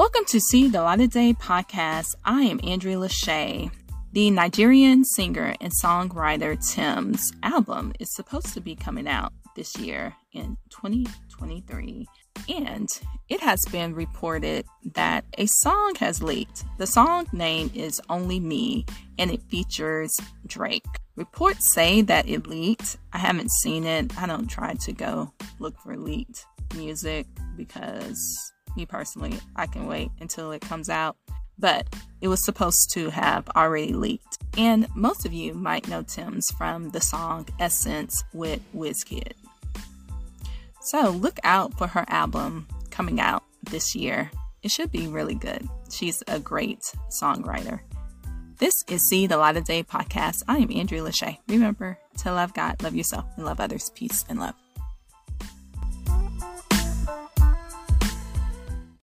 Welcome to See the Light of Day podcast. I am Andrea Lashea. The Nigerian singer and songwriter Tems' album is supposed to be coming out this year in 2023, and it has been reported that a song has leaked. The song name is Only Me, and it features Drake. Reports say that it leaked. I haven't seen it. I don't try to go look for leaked music because me personally, I can wait until it comes out. But it was supposed to have already leaked. And most of you might know Tems from the song Essence with Wizkid. So look out for her album coming out this year. It should be really good. She's a great songwriter. This is See the Light of Day podcast. I am Andrea Lashea. Remember to love God, love yourself, and love others. Peace and love.